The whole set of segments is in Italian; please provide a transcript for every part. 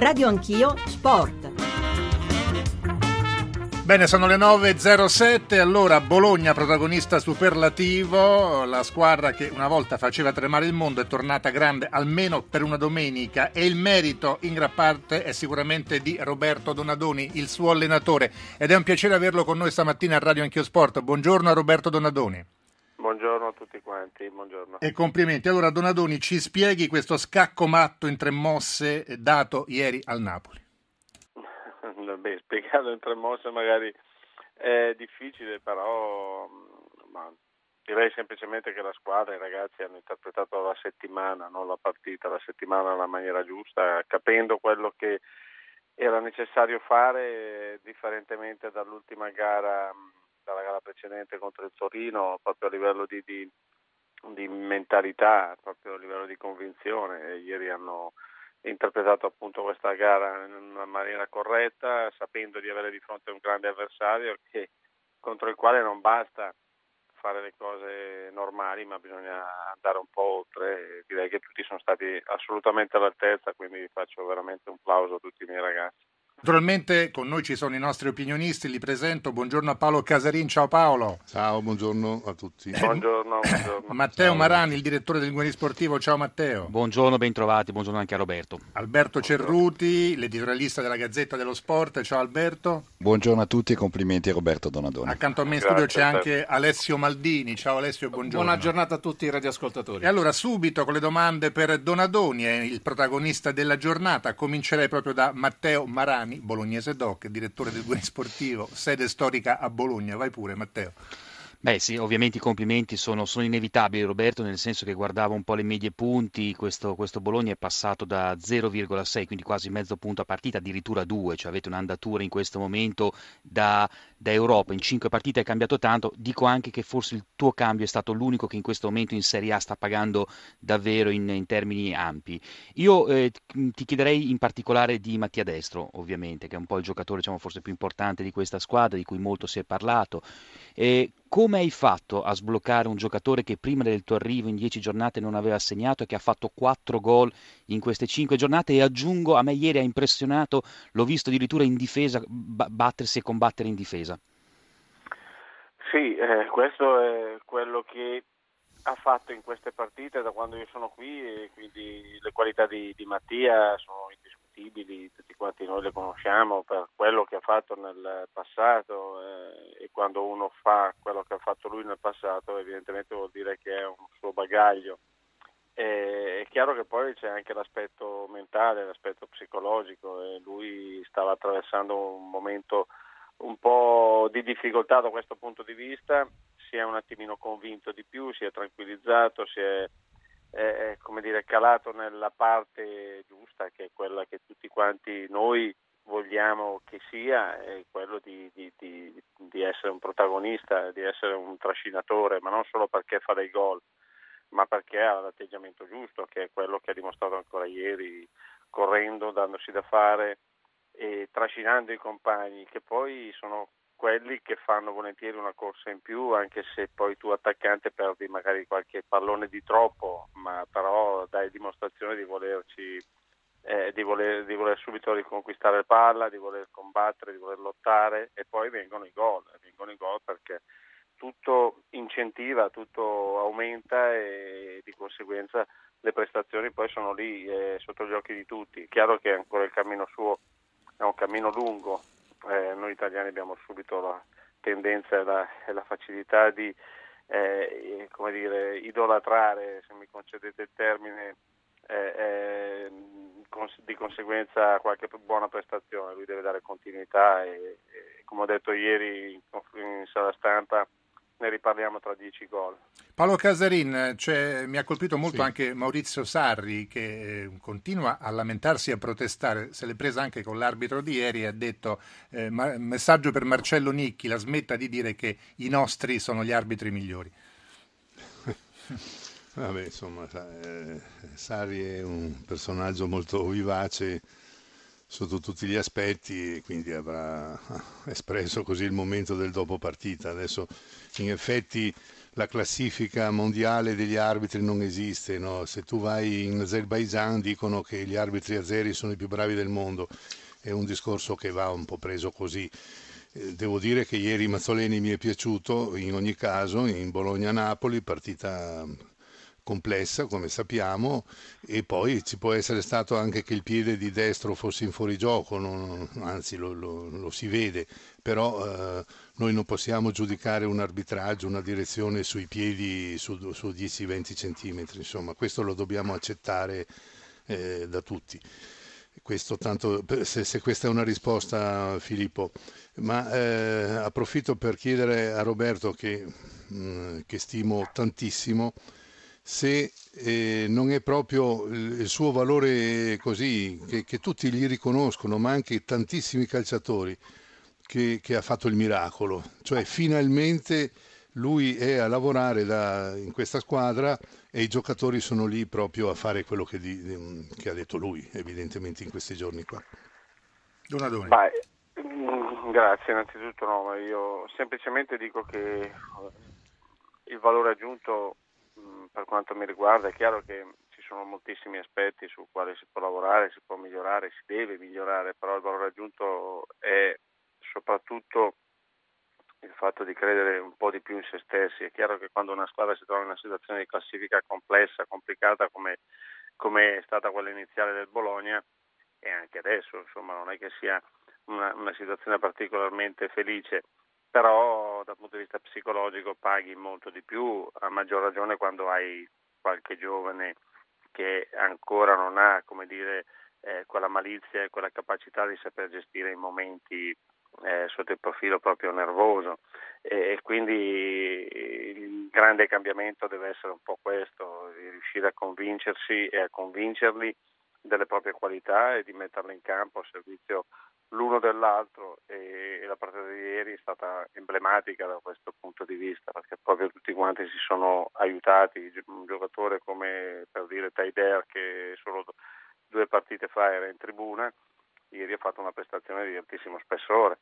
Radio Anch'io Sport. Bene, sono le 9.07, allora Bologna protagonista superlativo, la squadra che una volta faceva tremare il mondo è tornata grande almeno per una domenica e il merito in gran parte è sicuramente di Roberto Donadoni, il suo allenatore ed è un piacere averlo con noi stamattina a Radio Anch'io Sport. Buongiorno a Roberto Donadoni. Buongiorno a tutti quanti, buongiorno. E complimenti. Allora Donadoni ci spieghi questo scacco matto in tre mosse dato ieri al Napoli. Beh, spiegarlo in tre mosse magari è difficile, però ma direi semplicemente che la squadra e i ragazzi hanno interpretato la settimana, non la partita, la settimana nella maniera giusta, capendo quello che era necessario fare differentemente dall'ultima gara, dalla gara precedente contro il Torino, proprio a livello di, di, di mentalità, proprio a livello di convinzione. Ieri hanno interpretato appunto questa gara in una maniera corretta, sapendo di avere di fronte un grande avversario che, contro il quale non basta fare le cose normali, ma bisogna andare un po' oltre. Direi che tutti sono stati assolutamente all'altezza, quindi faccio veramente un plauso a tutti i miei ragazzi. Naturalmente con noi ci sono i nostri opinionisti, li presento. Buongiorno a Paolo Casarin, ciao Paolo. Ciao, buongiorno a tutti. Buongiorno, buongiorno. Matteo Ciao. Marani, il direttore del Guini Sportivo, ciao Matteo. Buongiorno, bentrovati, buongiorno anche a Roberto. Alberto Cerruti, l'editorialista della Gazzetta dello Sport, ciao Alberto. Buongiorno a tutti e complimenti a Roberto Donadoni. Accanto a me in Grazie, studio c'è Alberto. anche Alessio Maldini, ciao Alessio, buongiorno. Buona giornata a tutti i radioascoltatori. E allora subito con le domande per Donadoni, il protagonista della giornata. Comincerei proprio da Matteo Marani, bolognese doc, direttore del Guini Sportivo, sede storica a Bologna. Vai pure Matteo. Beh sì, ovviamente i complimenti sono, sono inevitabili Roberto, nel senso che guardavo un po' le medie punti, questo, questo Bologna è passato da 0,6, quindi quasi mezzo punto a partita, addirittura 2, cioè avete un'andatura in questo momento da, da Europa, in 5 partite è cambiato tanto, dico anche che forse il tuo cambio è stato l'unico che in questo momento in Serie A sta pagando davvero in, in termini ampi. Io eh, ti ti chiederei in particolare di Mattia Destro, ovviamente, che è un po' il giocatore diciamo, forse più importante di questa squadra, di cui molto si è parlato. E come hai fatto a sbloccare un giocatore che prima del tuo arrivo in dieci giornate non aveva segnato e che ha fatto quattro gol in queste cinque giornate? E aggiungo, a me ieri ha impressionato, l'ho visto addirittura in difesa, ba- battersi e combattere in difesa. Sì, eh, questo è quello che ha fatto in queste partite da quando io sono qui e quindi le qualità di, di Mattia sono indiscutibili, tutti quanti noi le conosciamo per quello che ha fatto nel passato eh, e quando uno fa quello che ha fatto lui nel passato evidentemente vuol dire che è un suo bagaglio. Eh, è chiaro che poi c'è anche l'aspetto mentale, l'aspetto psicologico e lui stava attraversando un momento un po' di difficoltà da questo punto di vista, si è un attimino convinto di più, si è tranquillizzato, si è, è, come dire, calato nella parte giusta, che è quella che tutti quanti noi vogliamo che sia, è quello di, di, di, di essere un protagonista, di essere un trascinatore, ma non solo perché fa dei gol, ma perché ha l'atteggiamento giusto, che è quello che ha dimostrato ancora ieri, correndo, dandosi da fare e trascinando i compagni, che poi sono quelli che fanno volentieri una corsa in più, anche se poi tu attaccante perdi magari qualche pallone di troppo, ma però dai dimostrazione di volerci eh, di, voler, di voler subito riconquistare la palla, di voler combattere, di voler lottare e poi vengono i gol, vengono i gol perché tutto incentiva, tutto aumenta e di conseguenza le prestazioni poi sono lì eh, sotto gli occhi di tutti. Chiaro che ancora il cammino suo è un cammino lungo, eh, noi italiani abbiamo subito la tendenza e la, e la facilità di eh, come dire, idolatrare, se mi concedete il termine, eh, eh, cons- di conseguenza qualche buona prestazione, lui deve dare continuità e, e come ho detto ieri in, in sala stampa ne riparliamo tra dieci gol. Paolo Casarin, cioè, mi ha colpito molto Sì. anche Maurizio Sarri che eh, continua a lamentarsi e a protestare, se l'è presa anche con l'arbitro di ieri e ha detto eh, ma- messaggio per Marcello Nicchi, la smetta di dire che i nostri sono gli arbitri migliori. Vabbè, insomma, eh, Sarri è un personaggio molto vivace sotto tutti gli aspetti e quindi avrà espresso così il momento del dopo partita. Adesso in effetti la classifica mondiale degli arbitri non esiste. No? Se tu vai in Azerbaijan dicono che gli arbitri azeri sono i più bravi del mondo, è un discorso che va un po' preso così. Eh, devo dire che ieri Mazzoleni mi è piaciuto in ogni caso, in Bologna-Napoli, partita complessa come sappiamo e poi ci può essere stato anche che il piede di destro fosse in fuorigioco, non, anzi lo, lo, lo, si vede, però eh, noi non possiamo giudicare un arbitraggio, una direzione sui piedi su, su 10-20 centimetri, insomma questo lo dobbiamo accettare eh, da tutti. Questo tanto, se, se, questa è una risposta Filippo, ma eh, approfitto per chiedere a Roberto che, mh, mm, che stimo tantissimo, se eh, non è proprio il suo valore così, che, che, tutti gli riconoscono, ma anche tantissimi calciatori, che, che, ha fatto il miracolo. Cioè finalmente lui è a lavorare da, in questa squadra e i giocatori sono lì proprio a fare quello che, di, che ha detto lui, evidentemente in questi giorni qua. Donadoni. Beh, mm, grazie innanzitutto, no, io semplicemente dico che il valore aggiunto Mm, per quanto mi riguarda è chiaro che ci sono moltissimi aspetti su quali si può lavorare, si può migliorare, si deve migliorare, però il valore aggiunto è soprattutto il fatto di credere un po' di più in se stessi. È chiaro che quando una squadra si trova in una situazione di classifica complessa, complicata come, come è stata quella iniziale del Bologna, e anche adesso insomma non è che sia una, una situazione particolarmente felice, però dal punto di vista psicologico paghi molto di più, a maggior ragione quando hai qualche giovane che ancora non ha dire, eh, quella malizia e quella capacità di saper gestire i momenti eh, sotto il profilo proprio nervoso. E, e, quindi il grande cambiamento deve essere un po' questo, di riuscire a convincersi e a convincerli delle proprie qualità e di metterle in campo a servizio l'uno dell'altro e, la partita di ieri è stata emblematica da questo punto di vista perché proprio tutti quanti si sono aiutati, un giocatore come per dire Taider che solo due partite fa era in tribuna, ieri ha fatto una prestazione di altissimo spessore,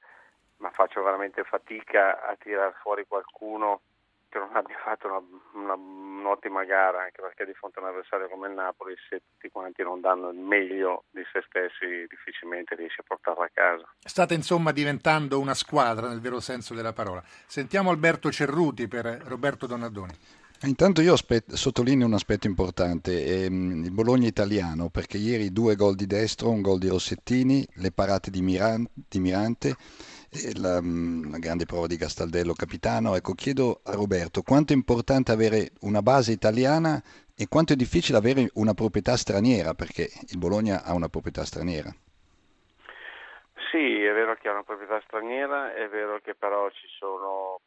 ma faccio veramente fatica a tirar fuori qualcuno che non abbia fatto una, una, un'ottima gara, anche perché di fronte a un avversario come il Napoli, se tutti quanti non danno il meglio di se stessi, difficilmente riesce a portarla a casa. State insomma diventando una squadra nel vero senso della parola. Sentiamo Alberto Cerruti per Roberto Donadoni. Intanto io aspet- sottolineo un aspetto importante, ehm, il Bologna italiano, perché ieri due gol di destro, un gol di Rossettini, le parate di, Miran- di Mirante la, mm, la, grande prova di Gastaldello capitano. Ecco, chiedo a Roberto quanto è importante avere una base italiana e quanto è difficile avere una proprietà straniera, perché il Bologna ha una proprietà straniera. Sì, è vero che ha una proprietà straniera, è vero che però ci sono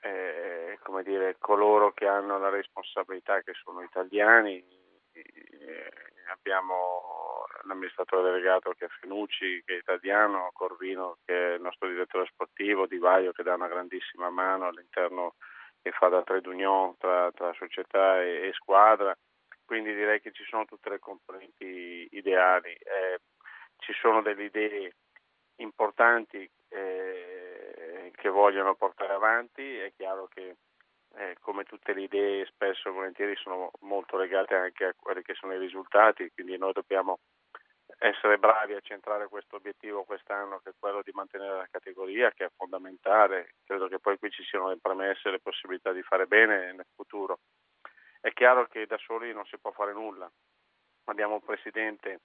eh, come dire, coloro che hanno la responsabilità che sono italiani. Eh, abbiamo l'amministratore delegato che è Fenucci, che è italiano, Corvino che è il nostro direttore sportivo, Di Vaio che dà una grandissima mano all'interno e fa da trade union tra, tra società e, e, squadra, quindi direi che ci sono tutte le componenti ideali, eh, ci sono delle idee importanti eh, che vogliono portare avanti, è chiaro che eh, come tutte le idee spesso e volentieri sono molto legate anche a quelli che sono i risultati, quindi noi dobbiamo essere bravi a centrare questo obiettivo quest'anno che è quello di mantenere la categoria che è fondamentale, credo che poi qui ci siano le premesse e le possibilità di fare bene nel futuro. È chiaro che da soli non si può fare nulla, abbiamo un presidente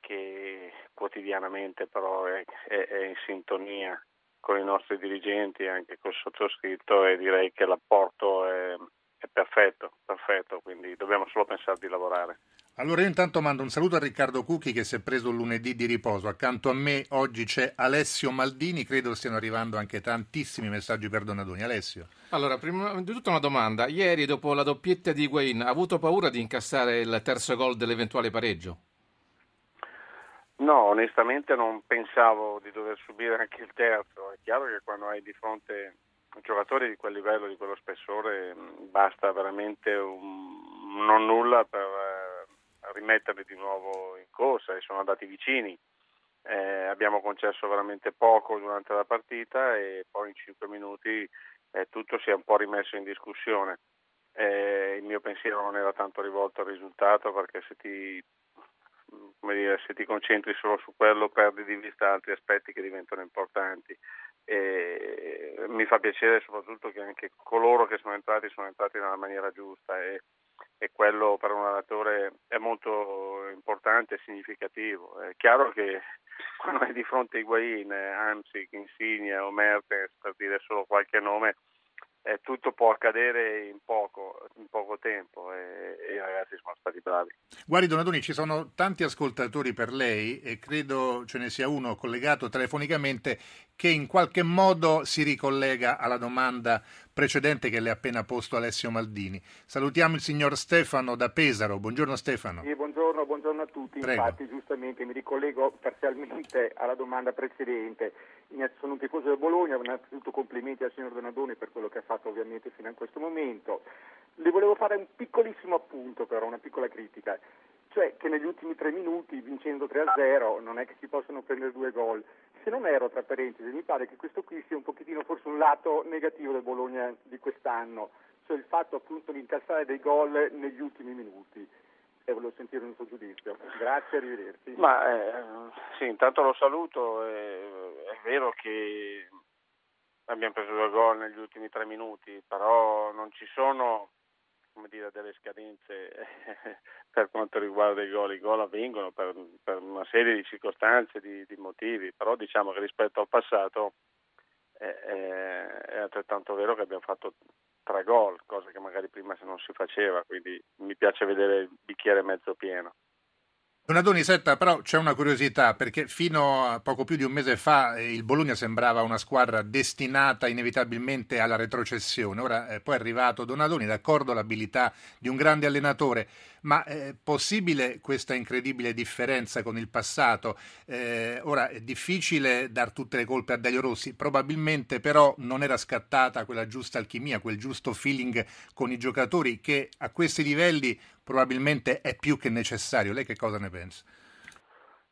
che quotidianamente però è, è, è in sintonia con i nostri dirigenti anche col sottoscritto e direi che l'apporto è, è perfetto, perfetto, quindi dobbiamo solo pensare di lavorare. Allora io intanto mando un saluto a Riccardo Cucchi che si è preso lunedì di riposo. Accanto a me oggi c'è Alessio Maldini, credo stiano arrivando anche tantissimi messaggi per Donadoni. Alessio. Allora, prima di tutto una domanda. Ieri dopo la doppietta di Higuain ha avuto paura di incassare il terzo gol dell'eventuale pareggio? No, onestamente non pensavo di dover subire anche il terzo. È chiaro che quando hai di fronte giocatori di quel livello, di quello spessore, basta veramente un non nulla per eh, rimetterli di nuovo in corsa e sono andati vicini. Eh, abbiamo concesso veramente poco durante la partita e poi in 5 minuti eh, tutto si è un po' rimesso in discussione. Eh, il mio pensiero non era tanto rivolto al risultato perché se ti, dire, se ti concentri solo su quello perdi di vista altri aspetti che diventano importanti. Mi fa piacere soprattutto che anche coloro che sono entrati sono entrati nella maniera giusta e, e quello per un allenatore è molto importante e significativo. È chiaro che quando è di fronte a Higuain, Amsic, Insigne o Mertens, per dire solo qualche nome, eh, tutto può accadere in poco, in poco tempo e, e, i ragazzi sono stati bravi. Guardi Donadoni, ci sono tanti ascoltatori per lei e credo ce ne sia uno collegato telefonicamente che in qualche modo si ricollega alla domanda precedente che le ha appena posto Alessio Maldini. Salutiamo il signor Stefano da Pesaro. Buongiorno Stefano. Sì, buongiorno, buongiorno a tutti. Prego. Infatti giustamente mi ricollego parzialmente alla domanda precedente sono un tifoso del Bologna, innanzitutto complimenti al signor Donadoni per quello che ha fatto ovviamente fino a questo momento. Le volevo fare un piccolissimo appunto però, una piccola critica, cioè che negli ultimi tre minuti vincendo 3-0 non è che si possono prendere due gol. Se non ero tra parentesi, mi pare che questo qui sia un pochettino forse un lato negativo del Bologna di quest'anno, cioè il fatto appunto di incassare dei gol negli ultimi minuti e volevo sentire un suo giudizio. Grazie, arrivederci. Ma eh, sì, intanto lo saluto, eh, è vero che abbiamo preso due gol negli ultimi tre minuti, però non ci sono come dire, delle scadenze per quanto riguarda i gol. I gol avvengono per, per una serie di circostanze, di, di, motivi, però diciamo che rispetto al passato è, è, è altrettanto vero che abbiamo fatto tre gol, cosa che magari prima non si faceva, quindi mi piace vedere il bicchiere mezzo pieno. Donadoni, setta, però c'è una curiosità perché fino a poco più di un mese fa eh, il Bologna sembrava una squadra destinata inevitabilmente alla retrocessione. Ora eh, poi è arrivato Donadoni, d'accordo l'abilità di un grande allenatore, ma è possibile questa incredibile differenza con il passato? Eh, ora è difficile dar tutte le colpe a Dario Rossi, probabilmente però non era scattata quella giusta alchimia, quel giusto feeling con i giocatori che a questi livelli probabilmente è più che necessario. Lei che cosa ne pensa?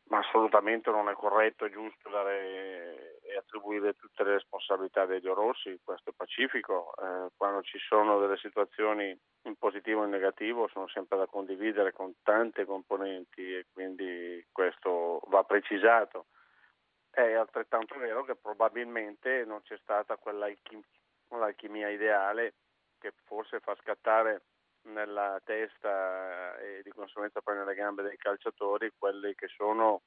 Ma assolutamente non è corretto e giusto dare e attribuire tutte le responsabilità degli Rossi, questo è pacifico. Eh, quando ci sono delle situazioni in positivo e in negativo sono sempre da condividere con tante componenti e quindi questo va precisato. È altrettanto vero che probabilmente non c'è stata quell'alchimia ideale che forse fa scattare nella testa e di conseguenza poi nelle gambe dei calciatori quelle che sono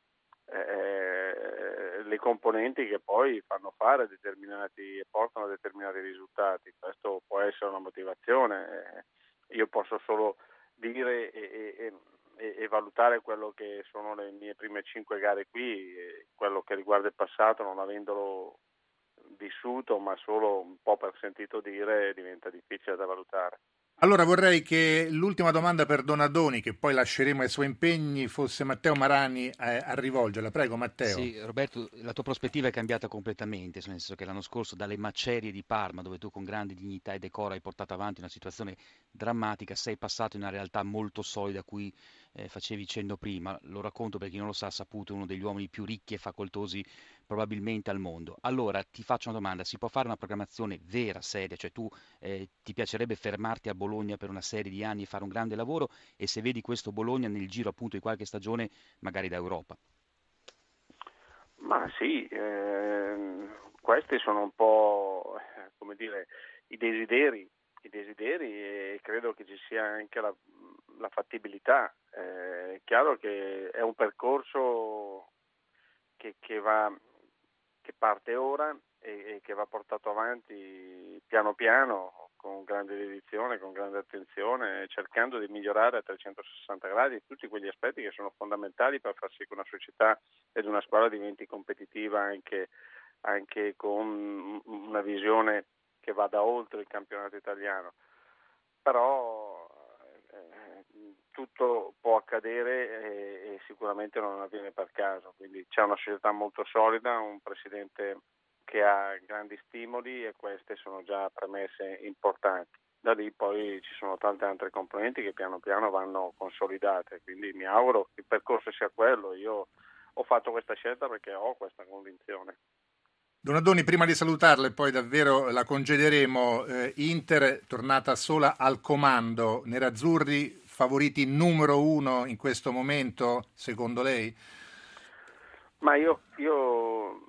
eh, le componenti che poi fanno fare determinati e portano a determinati risultati. Questo può essere una motivazione. Io posso solo dire e, e, e valutare quello che sono le mie prime cinque gare qui, quello che riguarda il passato, non avendolo vissuto, ma solo un po' per sentito dire, diventa difficile da valutare. Allora vorrei che l'ultima domanda per Donadoni, che poi lasceremo ai suoi impegni, fosse Matteo Marani a, a rivolgerla. Prego Matteo. Sì, Roberto, la tua prospettiva è cambiata completamente, nel senso che l'anno scorso dalle macerie di Parma, dove tu con grande dignità e decoro hai portato avanti una situazione drammatica, sei passato in una realtà molto solida a cui eh, facevi cenno prima, lo racconto per chi non lo sa, Saputo uno degli uomini più ricchi e facoltosi probabilmente al mondo. Allora ti faccio una domanda, si può fare una programmazione vera, seria, cioè tu eh, ti piacerebbe fermarti a Bologna per una serie di anni e fare un grande lavoro e se vedi questo Bologna nel giro appunto di qualche stagione magari da Europa? Ma sì, eh, questi sono un po' come dire i desideri, i desideri e credo che ci sia anche la, la fattibilità. Eh, è chiaro che è un percorso che, che, va, che parte ora e, e, che va portato avanti piano piano con grande dedizione, con grande attenzione, cercando di migliorare a 360 gradi tutti quegli aspetti che sono fondamentali per far sì che una società ed una squadra diventi competitiva anche, anche con una visione che vada oltre il campionato italiano. Però tutto può accadere e, e, sicuramente non avviene per caso, quindi c'è una società molto solida, un presidente che ha grandi stimoli e queste sono già premesse importanti. Da lì poi ci sono tante altre componenti che piano piano vanno consolidate, quindi mi auguro che il percorso sia quello. Io ho fatto questa scelta perché ho questa convinzione. Donadoni, prima di salutarle, poi davvero la congederemo, eh, Inter tornata sola al comando, nerazzurri favoriti numero uno in questo momento, secondo lei? Ma io, io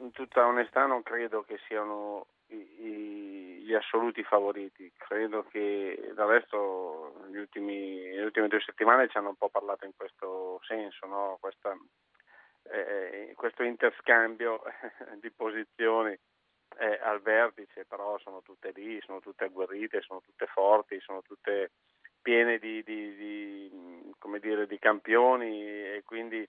in tutta onestà non credo che siano i, i, gli assoluti favoriti, credo che del resto ultimi, le ultime due settimane ci hanno un po' parlato in questo senso, no? Questa, eh, questo interscambio di posizioni eh, al vertice, però sono tutte lì, sono tutte agguerrite, sono tutte forti, sono tutte piene di, di, di, dire, di campioni e quindi,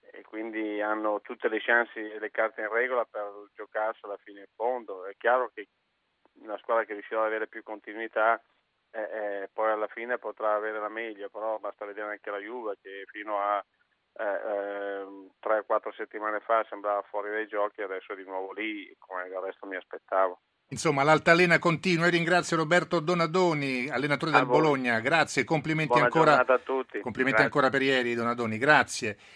e quindi, hanno tutte le chance e le carte in regola per giocarsela fino in fondo. È chiaro che una squadra che riuscirà ad avere più continuità eh, eh, poi alla fine potrà avere la meglio, però basta vedere anche la Juve che fino a eh, eh, tre o quattro settimane fa sembrava fuori dai giochi, adesso è di nuovo lì, come del resto mi aspettavo. Insomma, l'altalena continua e ringrazio Roberto Donadoni, allenatore del Bologna. Grazie, complimenti, ancora, complimenti ancora per ieri, Donadoni. Grazie.